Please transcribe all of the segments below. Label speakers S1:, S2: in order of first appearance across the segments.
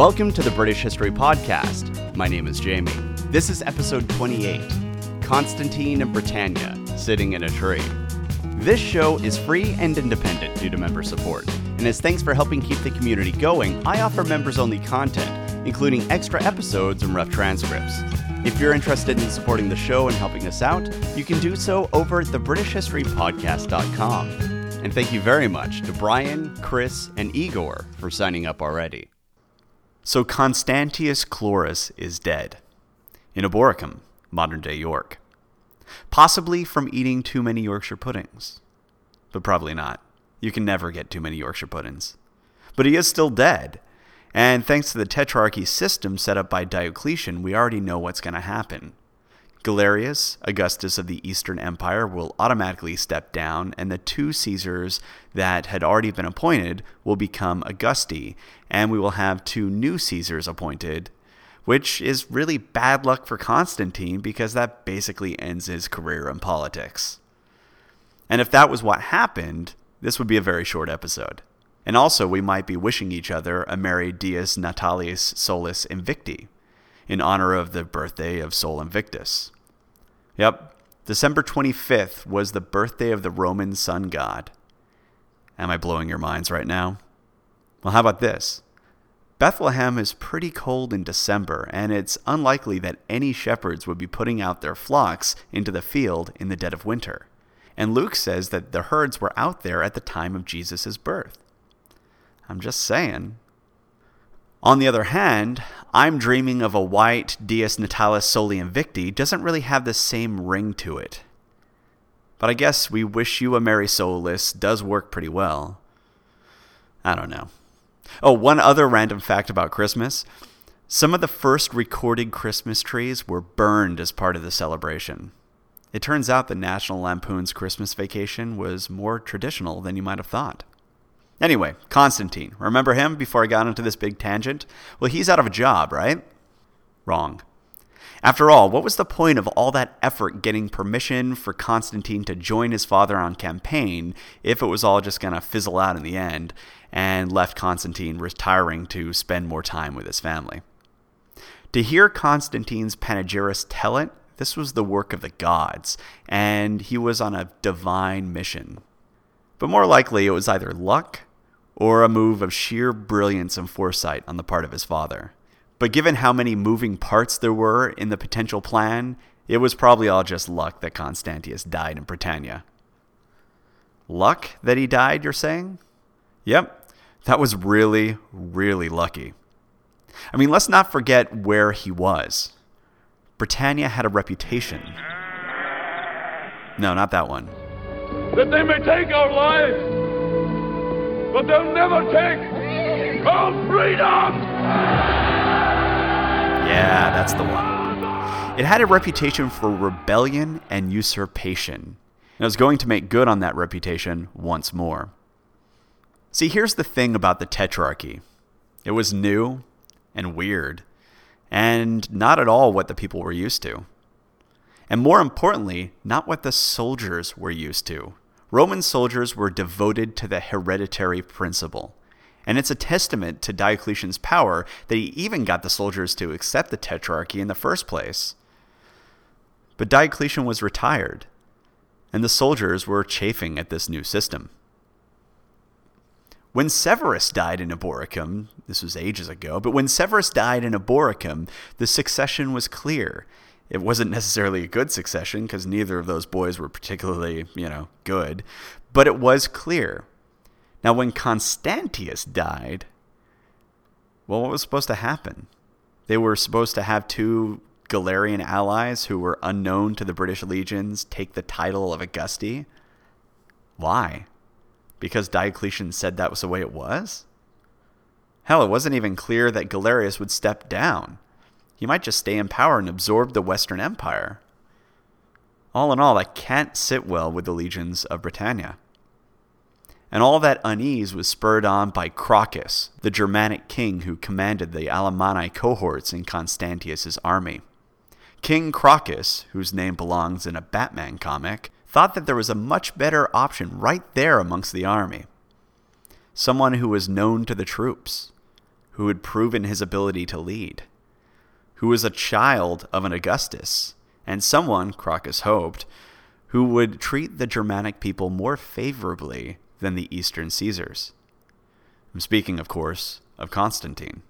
S1: Welcome to the British History Podcast. My name is Jamie. This is episode 28 Constantine and Britannia Sitting in a Tree. This show is free and independent due to member support. And as thanks for helping keep the community going, I offer members only content, including extra episodes and rough transcripts. If you're interested in supporting the show and helping us out, you can do so over at thebritishhistorypodcast.com. And thank you very much to Brian, Chris, and Igor for signing up already. So Constantius Chlorus is dead in Eboracum, modern day York. Possibly from eating too many Yorkshire puddings. But probably not. You can never get too many Yorkshire puddings. But he is still dead. And thanks to the tetrarchy system set up by Diocletian, we already know what's going to happen. Galerius, Augustus of the Eastern Empire, will automatically step down, and the two Caesars that had already been appointed will become Augusti, and we will have two new Caesars appointed, which is really bad luck for Constantine because that basically ends his career in politics. And if that was what happened, this would be a very short episode. And also, we might be wishing each other a Merry Dies Natalis Solis Invicti in honor of the birthday of Sol Invictus. Yep, December 25th was the birthday of the Roman sun god. Am I blowing your minds right now? Well, how about this? Bethlehem is pretty cold in December, and it's unlikely that any shepherds would be putting out their flocks into the field in the dead of winter. And Luke says that the herds were out there at the time of Jesus' birth. I'm just saying. On the other hand, I'm dreaming of a white Dies Natalis Soli Invicti doesn't really have the same ring to it. But I guess we wish you a Merry Solis does work pretty well. I don't know. Oh, one other random fact about Christmas. Some of the first recorded Christmas trees were burned as part of the celebration. It turns out the National Lampoon's Christmas Vacation was more traditional than you might have thought. Anyway, Constantine. Remember him before I got into this big tangent? Well, he's out of a job, right? Wrong. After all, what was the point of all that effort getting permission for Constantine to join his father on campaign if it was all just going to fizzle out in the end and left Constantine retiring to spend more time with his family? To hear Constantine's panegyrist tell it, this was the work of the gods, and he was on a divine mission. But more likely, it was either luck or a move of sheer brilliance and foresight on the part of his father. But given how many moving parts there were in the potential plan, it was probably all just luck that Constantius died in Britannia. Luck that he died, you're saying? Yep, that was really, really lucky. I mean, let's not forget where he was. Britannia had a reputation. No, not that one.
S2: That they may take our lives but they'll never take our freedom!
S1: Yeah, that's the one. It had a reputation for rebellion and usurpation, and it was going to make good on that reputation once more. See, here's the thing about the Tetrarchy it was new and weird, and not at all what the people were used to. And more importantly, not what the soldiers were used to. Roman soldiers were devoted to the hereditary principle. And it's a testament to Diocletian's power that he even got the soldiers to accept the Tetrarchy in the first place. But Diocletian was retired, and the soldiers were chafing at this new system. When Severus died in Eboracum, this was ages ago, but when Severus died in Eboracum, the succession was clear, it wasn't necessarily a good succession because neither of those boys were particularly, you know, good, but it was clear. Now, when Constantius died, well, what was supposed to happen? They were supposed to have two Galerian allies who were unknown to the British legions take the title of Augusti. Why? Because Diocletian said that was the way it was? Hell, it wasn't even clear that Galerius would step down he might just stay in power and absorb the Western Empire. All in all, that can't sit well with the legions of Britannia. And all that unease was spurred on by Crocus, the Germanic king who commanded the Alemanni cohorts in Constantius's army. King Crocus, whose name belongs in a Batman comic, thought that there was a much better option right there amongst the army. Someone who was known to the troops, who had proven his ability to lead, who was a child of an Augustus, and someone, Crocus hoped, who would treat the Germanic people more favorably than the Eastern Caesars. I'm speaking, of course, of Constantine.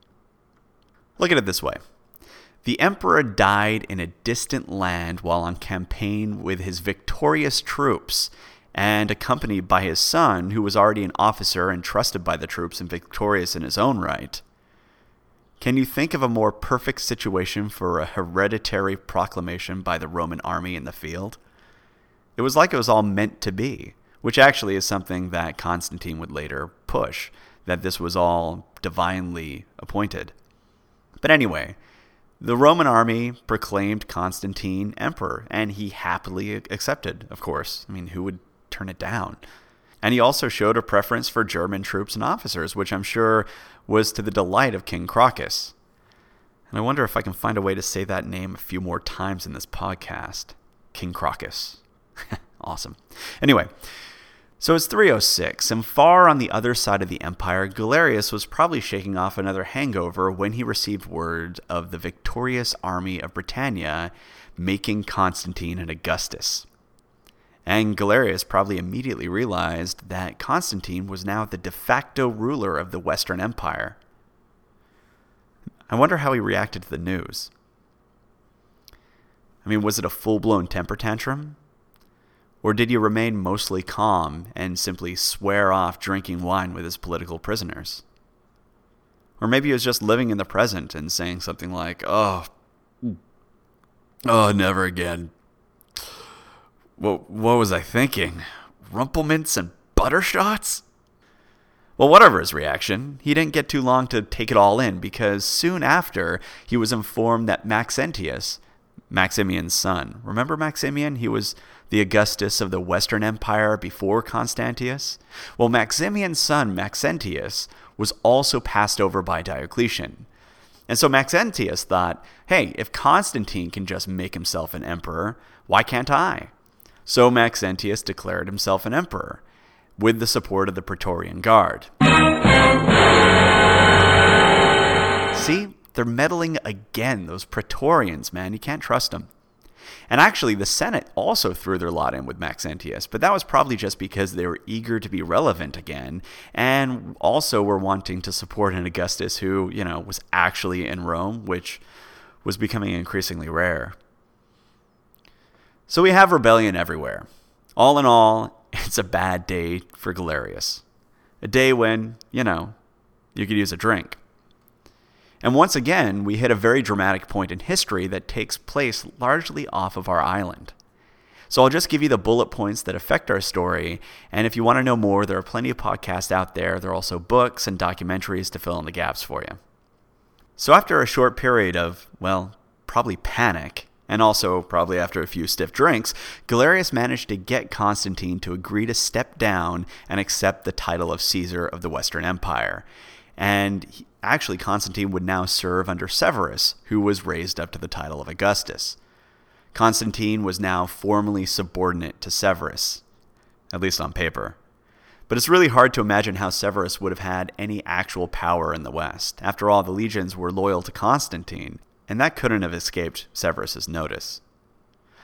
S1: Look at it this way the emperor died in a distant land while on campaign with his victorious troops and accompanied by his son, who was already an officer and trusted by the troops and victorious in his own right. Can you think of a more perfect situation for a hereditary proclamation by the Roman army in the field? It was like it was all meant to be, which actually is something that Constantine would later push, that this was all divinely appointed. But anyway, the Roman army proclaimed Constantine emperor, and he happily accepted, of course. I mean, who would turn it down? And he also showed a preference for German troops and officers, which I'm sure was to the delight of King Crocus. And I wonder if I can find a way to say that name a few more times in this podcast. King Crocus. awesome. Anyway, so it's 306, and far on the other side of the empire, Galerius was probably shaking off another hangover when he received word of the victorious army of Britannia making Constantine an Augustus. And Galerius probably immediately realized that Constantine was now the de facto ruler of the Western Empire. I wonder how he reacted to the news. I mean, was it a full blown temper tantrum? Or did he remain mostly calm and simply swear off drinking wine with his political prisoners? Or maybe he was just living in the present and saying something like, oh, mm, oh, never again. What, what was I thinking? Rumplemints and buttershots? Well, whatever his reaction, he didn't get too long to take it all in because soon after he was informed that Maxentius, Maximian's son, remember Maximian? He was the Augustus of the Western Empire before Constantius? Well, Maximian's son, Maxentius, was also passed over by Diocletian. And so Maxentius thought, hey, if Constantine can just make himself an emperor, why can't I? So Maxentius declared himself an emperor, with the support of the Praetorian Guard. See, they're meddling again, those Praetorians, man. You can't trust them. And actually, the Senate also threw their lot in with Maxentius, but that was probably just because they were eager to be relevant again, and also were wanting to support an Augustus who, you know, was actually in Rome, which was becoming increasingly rare. So we have rebellion everywhere. All in all, it's a bad day for Galerius. A day when, you know, you could use a drink. And once again, we hit a very dramatic point in history that takes place largely off of our island. So I'll just give you the bullet points that affect our story. And if you want to know more, there are plenty of podcasts out there. There are also books and documentaries to fill in the gaps for you. So after a short period of, well, probably panic, and also probably after a few stiff drinks, Galerius managed to get Constantine to agree to step down and accept the title of Caesar of the Western Empire. And he, actually, Constantine would now serve under Severus, who was raised up to the title of Augustus. Constantine was now formally subordinate to Severus, at least on paper. But it's really hard to imagine how Severus would have had any actual power in the West. After all, the legions were loyal to Constantine, and that couldn't have escaped Severus's notice.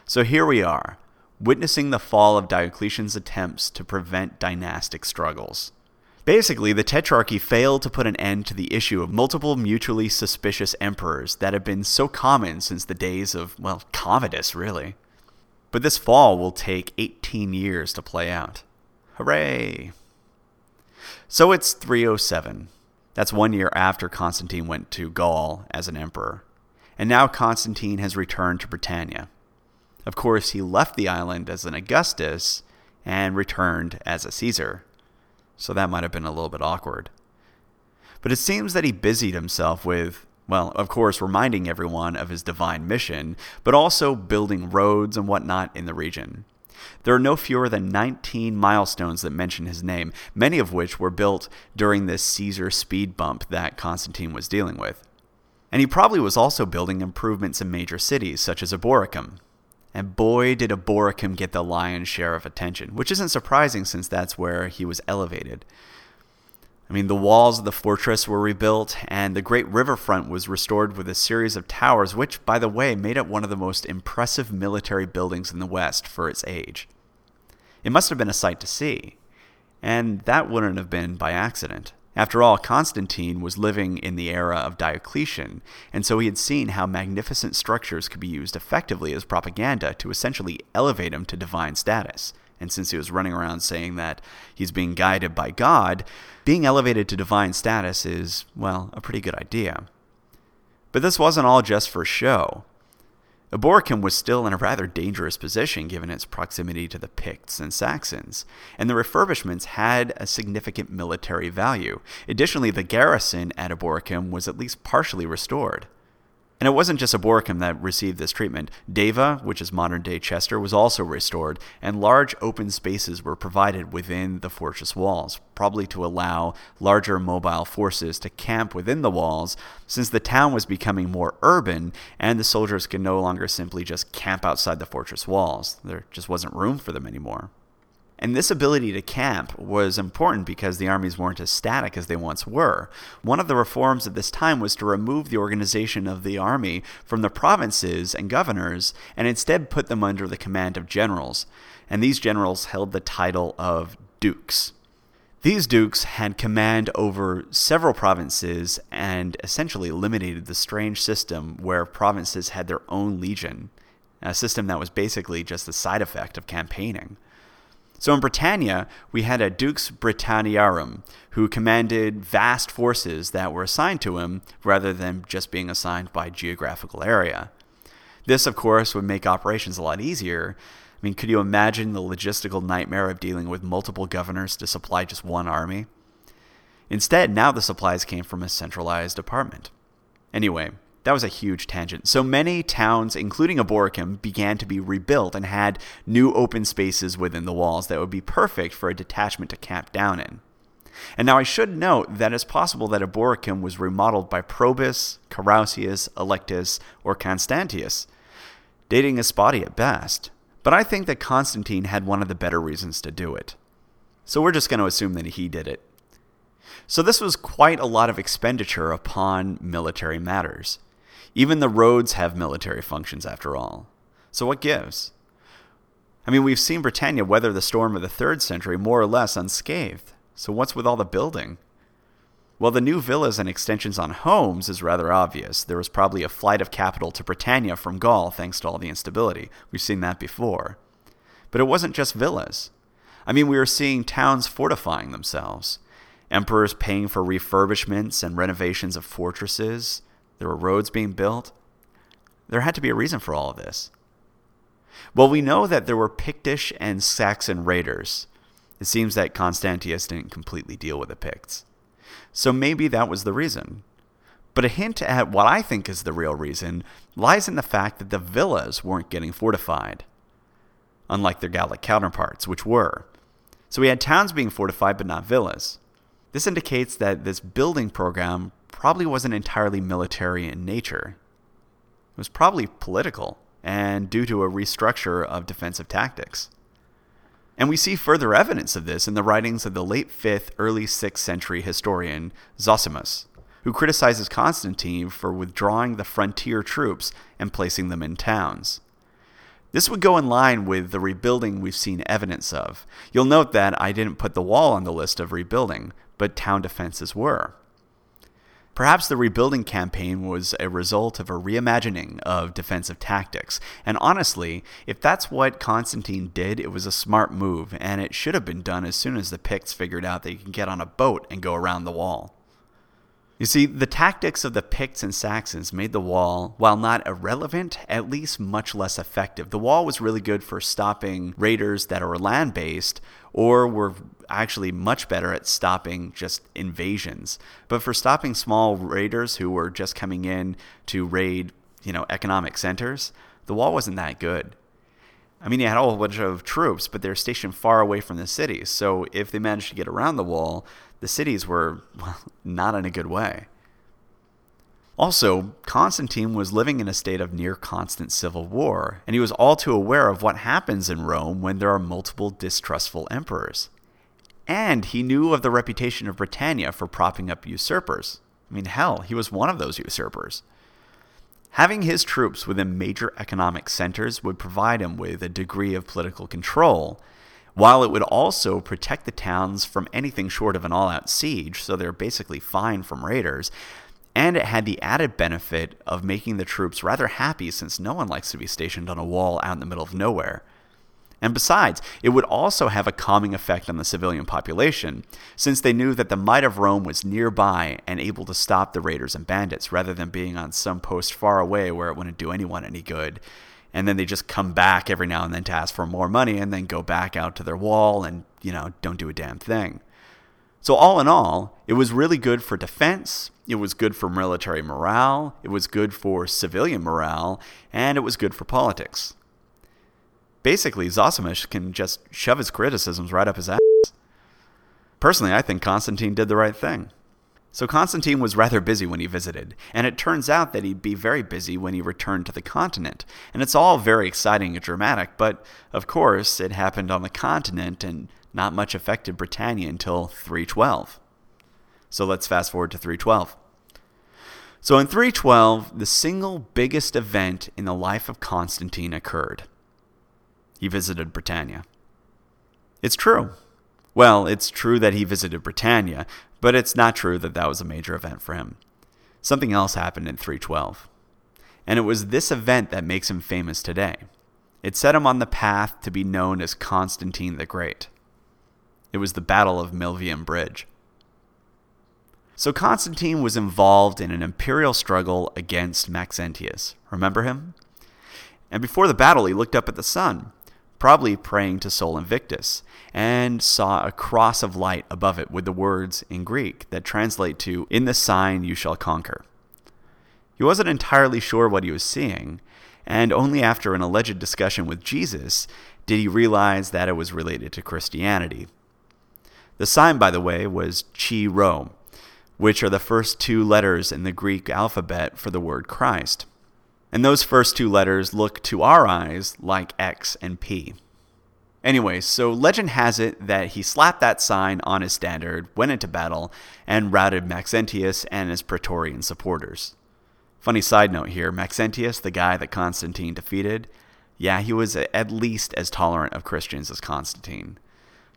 S1: So here we are, witnessing the fall of Diocletian's attempts to prevent dynastic struggles. Basically, the Tetrarchy failed to put an end to the issue of multiple mutually suspicious emperors that have been so common since the days of, well, Commodus, really. But this fall will take 18 years to play out. Hooray! So it's 307. That's one year after Constantine went to Gaul as an emperor. And now Constantine has returned to Britannia. Of course, he left the island as an Augustus and returned as a Caesar so that might have been a little bit awkward. But it seems that he busied himself with, well, of course, reminding everyone of his divine mission, but also building roads and whatnot in the region. There are no fewer than 19 milestones that mention his name, many of which were built during this Caesar speed bump that Constantine was dealing with. And he probably was also building improvements in major cities, such as Eboracum, and boy, did Eboracum get the lion's share of attention, which isn't surprising since that's where he was elevated. I mean, the walls of the fortress were rebuilt, and the great riverfront was restored with a series of towers, which, by the way, made it one of the most impressive military buildings in the West for its age. It must have been a sight to see, and that wouldn't have been by accident. After all, Constantine was living in the era of Diocletian, and so he had seen how magnificent structures could be used effectively as propaganda to essentially elevate him to divine status. And since he was running around saying that he's being guided by God, being elevated to divine status is, well, a pretty good idea. But this wasn't all just for show. Eboracum was still in a rather dangerous position given its proximity to the Picts and Saxons, and the refurbishments had a significant military value. Additionally, the garrison at Eboracum was at least partially restored. And it wasn't just Eboracum that received this treatment. Deva, which is modern day Chester, was also restored, and large open spaces were provided within the fortress walls, probably to allow larger mobile forces to camp within the walls, since the town was becoming more urban and the soldiers could no longer simply just camp outside the fortress walls. There just wasn't room for them anymore. And this ability to camp was important because the armies weren't as static as they once were. One of the reforms at this time was to remove the organization of the army from the provinces and governors and instead put them under the command of generals. And these generals held the title of dukes. These dukes had command over several provinces and essentially eliminated the strange system where provinces had their own legion, a system that was basically just the side effect of campaigning. So in Britannia, we had a Dux Britanniarum who commanded vast forces that were assigned to him rather than just being assigned by geographical area. This, of course, would make operations a lot easier. I mean, could you imagine the logistical nightmare of dealing with multiple governors to supply just one army? Instead, now the supplies came from a centralized department. Anyway, that was a huge tangent. So many towns, including Eboracum, began to be rebuilt and had new open spaces within the walls that would be perfect for a detachment to camp down in. And now I should note that it's possible that Eboracum was remodeled by Probus, Carausius, Allectus, or Constantius, dating is spotty at best. But I think that Constantine had one of the better reasons to do it. So we're just going to assume that he did it. So this was quite a lot of expenditure upon military matters. Even the roads have military functions, after all. So what gives? I mean, we've seen Britannia weather the storm of the third century more or less unscathed. So what's with all the building? Well, the new villas and extensions on homes is rather obvious. There was probably a flight of capital to Britannia from Gaul thanks to all the instability. We've seen that before. But it wasn't just villas. I mean, we were seeing towns fortifying themselves, emperors paying for refurbishments and renovations of fortresses, there were roads being built. There had to be a reason for all of this. Well, we know that there were Pictish and Saxon raiders. It seems that Constantius didn't completely deal with the Picts. So maybe that was the reason. But a hint at what I think is the real reason lies in the fact that the villas weren't getting fortified, unlike their Gallic counterparts, which were. So we had towns being fortified, but not villas. This indicates that this building program probably wasn't entirely military in nature. It was probably political and due to a restructure of defensive tactics. And we see further evidence of this in the writings of the late 5th, early 6th century historian Zosimus, who criticizes Constantine for withdrawing the frontier troops and placing them in towns. This would go in line with the rebuilding we've seen evidence of. You'll note that I didn't put the wall on the list of rebuilding, but town defenses were. Perhaps the rebuilding campaign was a result of a reimagining of defensive tactics. And honestly, if that's what Constantine did, it was a smart move, and it should have been done as soon as the Picts figured out they could get on a boat and go around the wall. You see, the tactics of the Picts and Saxons made the wall, while not irrelevant, at least much less effective. The wall was really good for stopping raiders that are land based or were actually much better at stopping just invasions. But for stopping small raiders who were just coming in to raid, you know, economic centers, the wall wasn't that good. I mean, you had a whole bunch of troops, but they're stationed far away from the cities. So if they managed to get around the wall, the cities were well, not in a good way. Also, Constantine was living in a state of near constant civil war, and he was all too aware of what happens in Rome when there are multiple distrustful emperors. And he knew of the reputation of Britannia for propping up usurpers. I mean, hell, he was one of those usurpers. Having his troops within major economic centers would provide him with a degree of political control, while it would also protect the towns from anything short of an all out siege, so they're basically fine from raiders. And it had the added benefit of making the troops rather happy since no one likes to be stationed on a wall out in the middle of nowhere. And besides, it would also have a calming effect on the civilian population, since they knew that the might of Rome was nearby and able to stop the raiders and bandits, rather than being on some post far away where it wouldn't do anyone any good. And then they just come back every now and then to ask for more money and then go back out to their wall and, you know, don't do a damn thing. So, all in all, it was really good for defense, it was good for military morale, it was good for civilian morale, and it was good for politics basically Zosimus can just shove his criticisms right up his ass. Personally, I think Constantine did the right thing. So Constantine was rather busy when he visited, and it turns out that he'd be very busy when he returned to the continent. And it's all very exciting and dramatic, but of course, it happened on the continent and not much affected Britannia until 312. So let's fast forward to 312. So in 312, the single biggest event in the life of Constantine occurred he visited Britannia. It's true. Well, it's true that he visited Britannia, but it's not true that that was a major event for him. Something else happened in 312. And it was this event that makes him famous today. It set him on the path to be known as Constantine the Great. It was the Battle of Milvian Bridge. So Constantine was involved in an imperial struggle against Maxentius. Remember him? And before the battle, he looked up at the sun probably praying to Sol Invictus, and saw a cross of light above it with the words in Greek that translate to, In the sign you shall conquer. He wasn't entirely sure what he was seeing, and only after an alleged discussion with Jesus did he realize that it was related to Christianity. The sign, by the way, was Chi Rho, which are the first two letters in the Greek alphabet for the word Christ. And those first two letters look to our eyes like X and P. Anyway, so legend has it that he slapped that sign on his standard, went into battle, and routed Maxentius and his Praetorian supporters. Funny side note here Maxentius, the guy that Constantine defeated, yeah, he was at least as tolerant of Christians as Constantine.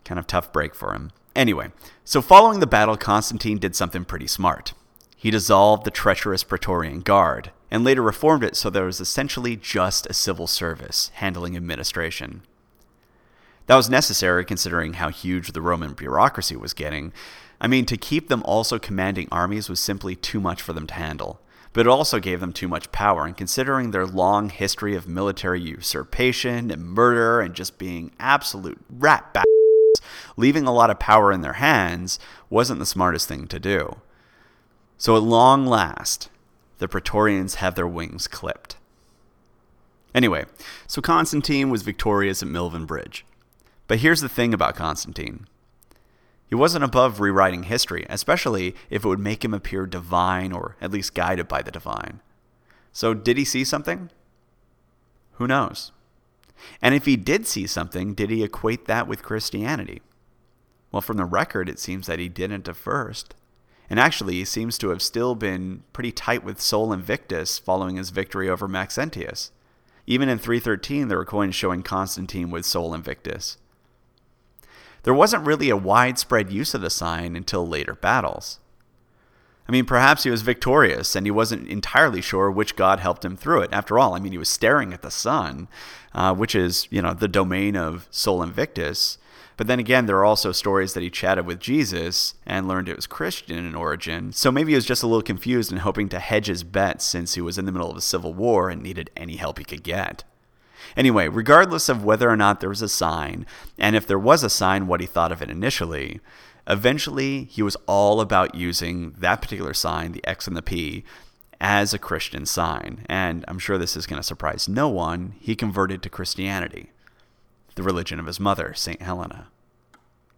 S1: Kind of tough break for him. Anyway, so following the battle, Constantine did something pretty smart. He dissolved the treacherous Praetorian Guard, and later reformed it so there was essentially just a civil service handling administration. That was necessary considering how huge the Roman bureaucracy was getting. I mean, to keep them also commanding armies was simply too much for them to handle. But it also gave them too much power, and considering their long history of military usurpation and murder and just being absolute rat bastards, leaving a lot of power in their hands wasn't the smartest thing to do. So at long last, the Praetorians have their wings clipped. Anyway, so Constantine was victorious at Milvian Bridge. But here's the thing about Constantine he wasn't above rewriting history, especially if it would make him appear divine or at least guided by the divine. So, did he see something? Who knows? And if he did see something, did he equate that with Christianity? Well, from the record, it seems that he didn't at first and actually he seems to have still been pretty tight with Sol Invictus following his victory over Maxentius. Even in 313, there were coins showing Constantine with Sol Invictus. There wasn't really a widespread use of the sign until later battles. I mean, perhaps he was victorious and he wasn't entirely sure which god helped him through it. After all, I mean, he was staring at the sun, uh, which is, you know, the domain of Sol Invictus. But then again, there are also stories that he chatted with Jesus and learned it was Christian in origin. So maybe he was just a little confused and hoping to hedge his bets since he was in the middle of a civil war and needed any help he could get. Anyway, regardless of whether or not there was a sign, and if there was a sign, what he thought of it initially, eventually he was all about using that particular sign, the X and the P, as a Christian sign. And I'm sure this is going to surprise no one. He converted to Christianity the religion of his mother, St. Helena.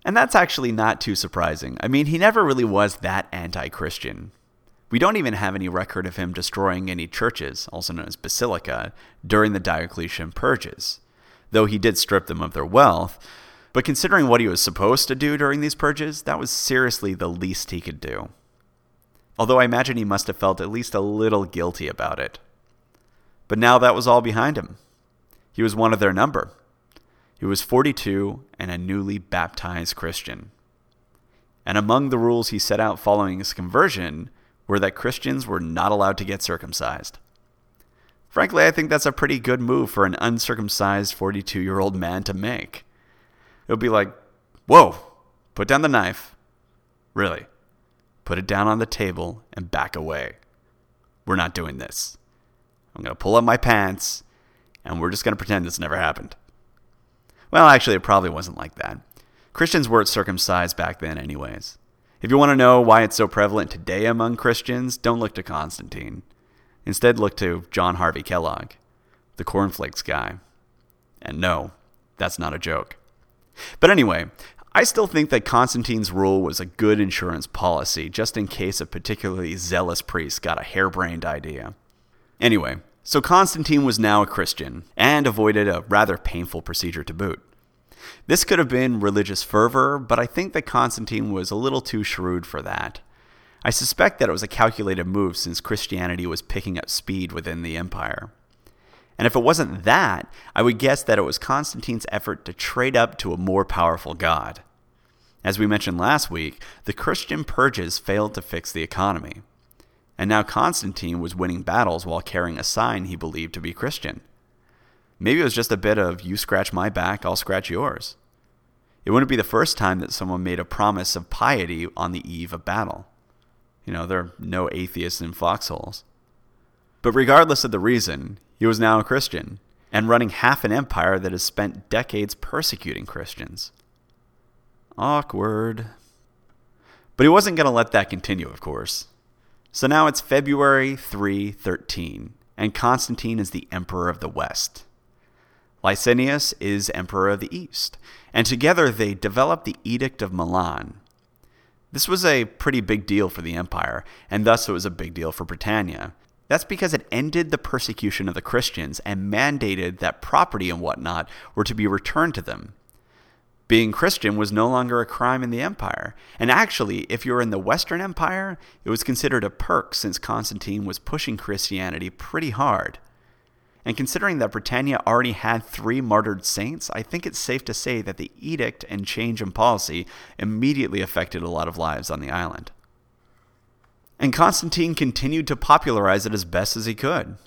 S1: And that's actually not too surprising. I mean, he never really was that anti Christian. We don't even have any record of him destroying any churches, also known as basilica, during the Diocletian purges, though he did strip them of their wealth. But considering what he was supposed to do during these purges, that was seriously the least he could do. Although I imagine he must have felt at least a little guilty about it. But now that was all behind him. He was one of their number. He was 42 and a newly baptized Christian. And among the rules he set out following his conversion were that Christians were not allowed to get circumcised. Frankly, I think that's a pretty good move for an uncircumcised 42 year old man to make. It would be like, whoa, put down the knife. Really, put it down on the table and back away. We're not doing this. I'm going to pull up my pants and we're just going to pretend this never happened. Well, actually, it probably wasn't like that. Christians weren't circumcised back then, anyways. If you want to know why it's so prevalent today among Christians, don't look to Constantine. Instead, look to John Harvey Kellogg, the cornflakes guy. And no, that's not a joke. But anyway, I still think that Constantine's rule was a good insurance policy, just in case a particularly zealous priest got a harebrained idea. Anyway, so Constantine was now a Christian and avoided a rather painful procedure to boot. This could have been religious fervor, but I think that Constantine was a little too shrewd for that. I suspect that it was a calculated move since Christianity was picking up speed within the empire. And if it wasn't that, I would guess that it was Constantine's effort to trade up to a more powerful god. As we mentioned last week, the Christian purges failed to fix the economy. And now Constantine was winning battles while carrying a sign he believed to be Christian. Maybe it was just a bit of you scratch my back, I'll scratch yours. It wouldn't be the first time that someone made a promise of piety on the eve of battle. You know, there are no atheists in foxholes. But regardless of the reason, he was now a Christian and running half an empire that has spent decades persecuting Christians. Awkward. But he wasn't going to let that continue, of course. So now it's February 313, and Constantine is the Emperor of the West. Licinius is emperor of the East, and together they developed the Edict of Milan. This was a pretty big deal for the empire, and thus it was a big deal for Britannia. That's because it ended the persecution of the Christians and mandated that property and whatnot were to be returned to them. Being Christian was no longer a crime in the empire, and actually, if you were in the Western Empire, it was considered a perk since Constantine was pushing Christianity pretty hard. And considering that Britannia already had three martyred saints, I think it's safe to say that the edict and change in policy immediately affected a lot of lives on the island. And Constantine continued to popularize it as best as he could.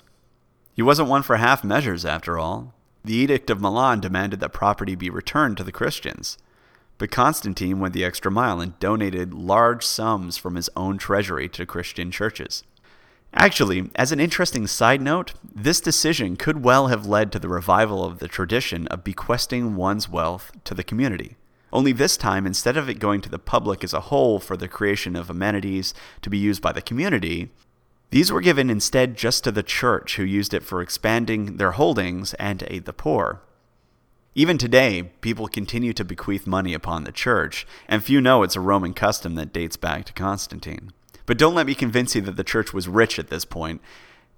S1: He wasn't one for half measures, after all. The Edict of Milan demanded that property be returned to the Christians. But Constantine went the extra mile and donated large sums from his own treasury to Christian churches. Actually, as an interesting side note, this decision could well have led to the revival of the tradition of bequesting one's wealth to the community. Only this time, instead of it going to the public as a whole for the creation of amenities to be used by the community, these were given instead just to the church, who used it for expanding their holdings and to aid the poor. Even today, people continue to bequeath money upon the church, and few know it's a Roman custom that dates back to Constantine. But don't let me convince you that the church was rich at this point.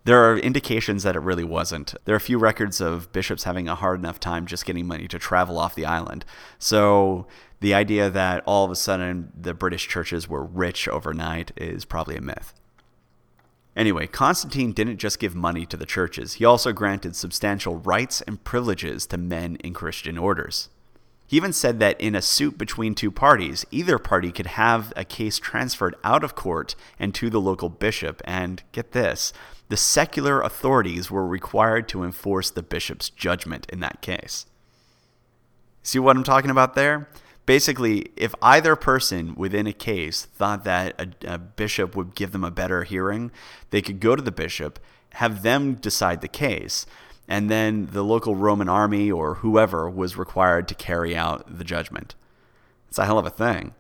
S1: There are indications that it really wasn't. There are a few records of bishops having a hard enough time just getting money to travel off the island. So the idea that all of a sudden the British churches were rich overnight is probably a myth. Anyway, Constantine didn't just give money to the churches, he also granted substantial rights and privileges to men in Christian orders. He even said that in a suit between two parties, either party could have a case transferred out of court and to the local bishop, and get this, the secular authorities were required to enforce the bishop's judgment in that case. See what I'm talking about there? Basically, if either person within a case thought that a, a, bishop would give them a better hearing, they could go to the bishop, have them decide the case, and then the local Roman army or whoever was required to carry out the judgment. It's a hell of a thing.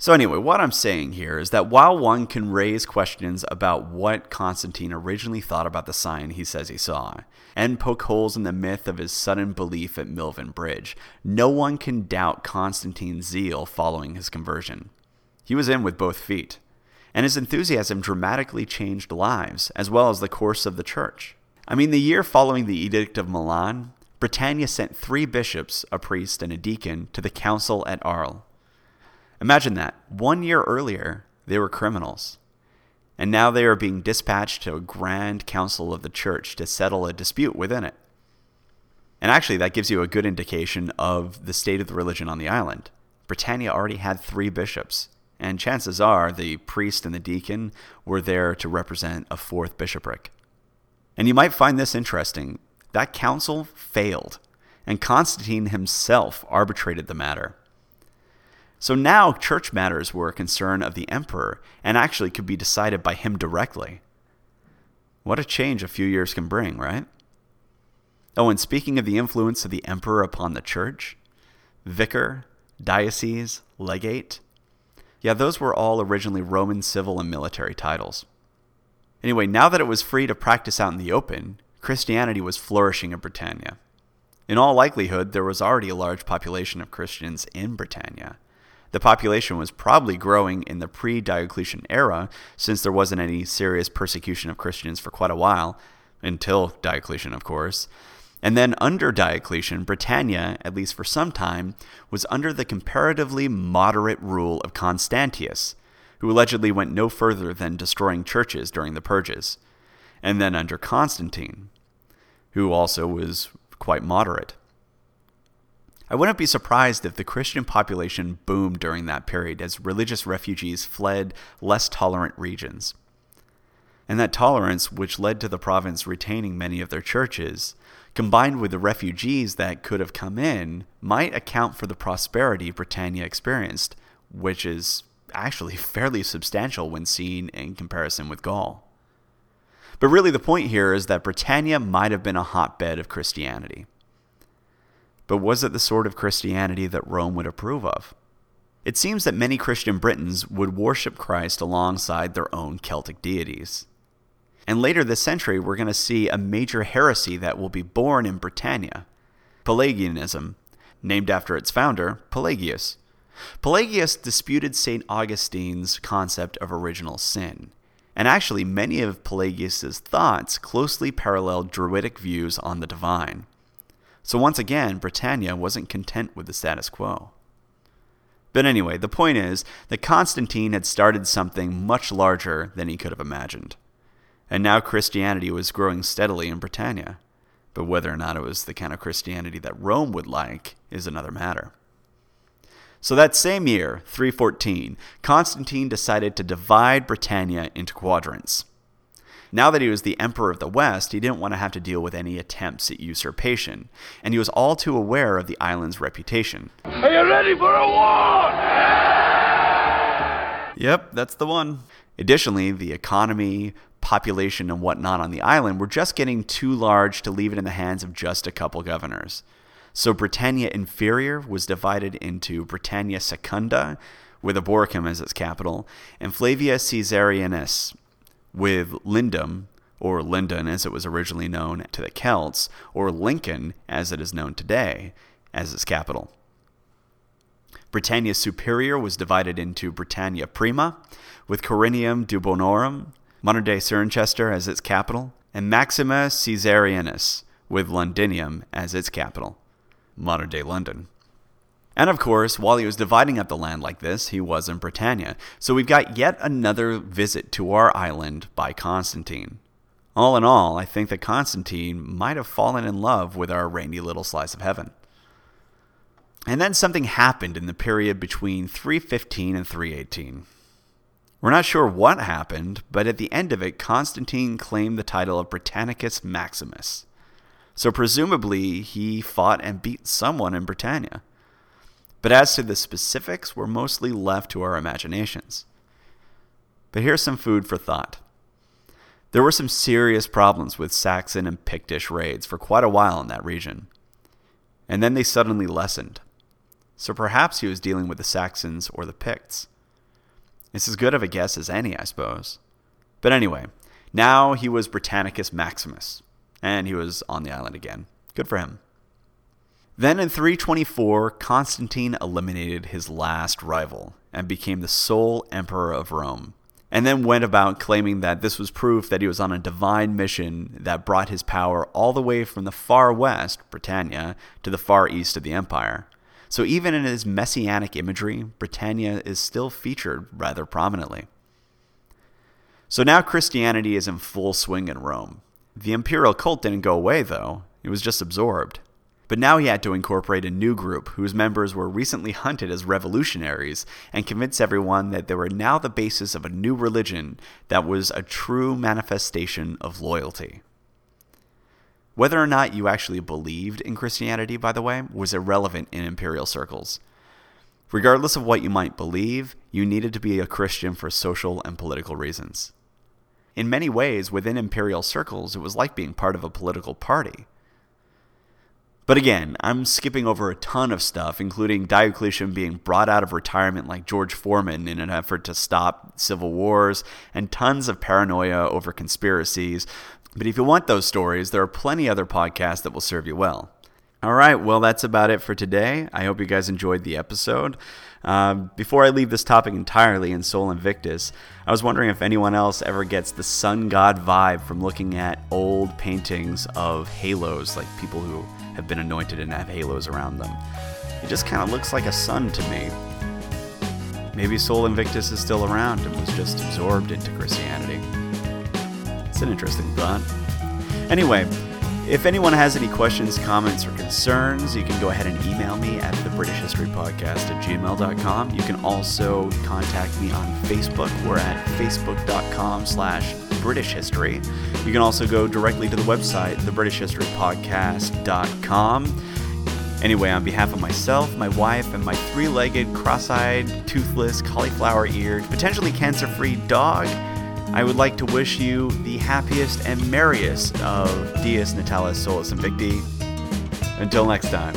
S1: So, anyway, what I'm saying here is that while one can raise questions about what Constantine originally thought about the sign he says he saw, and poke holes in the myth of his sudden belief at Milvian Bridge, no one can doubt Constantine's zeal following his conversion. He was in with both feet, and his enthusiasm dramatically changed lives, as well as the course of the church. I mean, the year following the Edict of Milan, Britannia sent three bishops, a priest, and a deacon to the council at Arles. Imagine that. One year earlier, they were criminals. And now they are being dispatched to a grand council of the church to settle a dispute within it. And actually, that gives you a good indication of the state of the religion on the island. Britannia already had three bishops, and chances are the priest and the deacon were there to represent a fourth bishopric. And you might find this interesting. That council failed, and Constantine himself arbitrated the matter. So now church matters were a concern of the emperor and actually could be decided by him directly. What a change a few years can bring, right? Oh, and speaking of the influence of the emperor upon the church, vicar, diocese, legate, yeah, those were all originally Roman civil and military titles. Anyway, now that it was free to practice out in the open, Christianity was flourishing in Britannia. In all likelihood, there was already a large population of Christians in Britannia. The population was probably growing in the pre Diocletian era, since there wasn't any serious persecution of Christians for quite a while, until Diocletian, of course. And then under Diocletian, Britannia, at least for some time, was under the comparatively moderate rule of Constantius, who allegedly went no further than destroying churches during the purges. And then under Constantine, who also was quite moderate. I wouldn't be surprised if the Christian population boomed during that period as religious refugees fled less tolerant regions. And that tolerance, which led to the province retaining many of their churches, combined with the refugees that could have come in, might account for the prosperity Britannia experienced, which is actually fairly substantial when seen in comparison with Gaul. But really, the point here is that Britannia might have been a hotbed of Christianity. But was it the sort of Christianity that Rome would approve of? It seems that many Christian Britons would worship Christ alongside their own Celtic deities. And later this century, we're going to see a major heresy that will be born in Britannia Pelagianism, named after its founder, Pelagius. Pelagius disputed St. Augustine's concept of original sin. And actually, many of Pelagius's thoughts closely paralleled Druidic views on the divine. So once again, Britannia wasn't content with the status quo. But anyway, the point is that Constantine had started something much larger than he could have imagined. And now Christianity was growing steadily in Britannia. But whether or not it was the kind of Christianity that Rome would like is another matter. So that same year, 314, Constantine decided to divide Britannia into quadrants. Now that he was the emperor of the West, he didn't want to have to deal with any attempts at usurpation, and he was all too aware of the island's reputation.
S2: Are you ready for a war?
S1: Yep, that's the one. Additionally, the economy, population, and whatnot on the island were just getting too large to leave it in the hands of just a couple governors. So Britannia Inferior was divided into Britannia Secunda, with Eboracum as its capital, and Flavia Caesariensis, with Lindum, or Lindon as it was originally known to the Celts, or Lincoln as it is known today, as its capital. Britannia Superior was divided into Britannia Prima, with Corinium Dobunnorum, modern day Cirencester, as its capital, and Maxima Caesariensis, with Londinium as its capital, modern day London. And of course, while he was dividing up the land like this, he was in Britannia. So we've got yet another visit to our island by Constantine. All in all, I think that Constantine might have fallen in love with our rainy little slice of heaven. And then something happened in the period between 315 and 318. We're not sure what happened, but at the end of it, Constantine claimed the title of Britannicus Maximus. So presumably, he fought and beat someone in Britannia. But as to the specifics, we're mostly left to our imaginations. But here's some food for thought. There were some serious problems with Saxon and Pictish raids for quite a while in that region. And then they suddenly lessened. So perhaps he was dealing with the Saxons or the Picts. It's as good of a guess as any, I suppose. But anyway, now he was Britannicus Maximus, and he was on the island again. Good for him. Then in 324, Constantine eliminated his last rival and became the sole emperor of Rome. and then went about claiming that this was proof that he was on a divine mission that brought his power all the way from the far west, Britannia, to the far east of the empire. So even in his messianic imagery, Britannia is still featured rather prominently. So now Christianity is in full swing in Rome. The imperial cult didn't go away, though, it was just absorbed. But now he had to incorporate a new group whose members were recently hunted as revolutionaries and convince everyone that they were now the basis of a new religion that was a true manifestation of loyalty. Whether or not you actually believed in Christianity, by the way, was irrelevant in imperial circles. Regardless of what you might believe, you needed to be a Christian for social and political reasons. In many ways, within imperial circles, it was like being part of a political party. But again, I'm skipping over a ton of stuff, including Diocletian being brought out of retirement like George Foreman in an effort to stop civil wars, and tons of paranoia over conspiracies. But if you want those stories, there are plenty other podcasts that will serve you well. All right, well, that's about it for today. I hope you guys enjoyed the episode. Um, before I leave this topic entirely in Sol Invictus, I was wondering if anyone else ever gets the sun god vibe from looking at old paintings of halos, like people who have been anointed and have halos around them. It just kind of looks like a sun to me. Maybe Sol Invictus is still around and was just absorbed into Christianity. It's an interesting thought. Anyway, if anyone has any questions, comments, or concerns, you can go ahead and email me at the British History Podcast at gmail.com. You can also contact me on Facebook. We're at facebook.com slash British history. You can also go directly to the website, thebritishhistorypodcast.com. Anyway, on behalf of myself, my wife, and my three legged, cross eyed, toothless, cauliflower eared, potentially cancer free dog, I would like to wish you the happiest and merriest of Dies Natalis Solis Invicti. Until next time.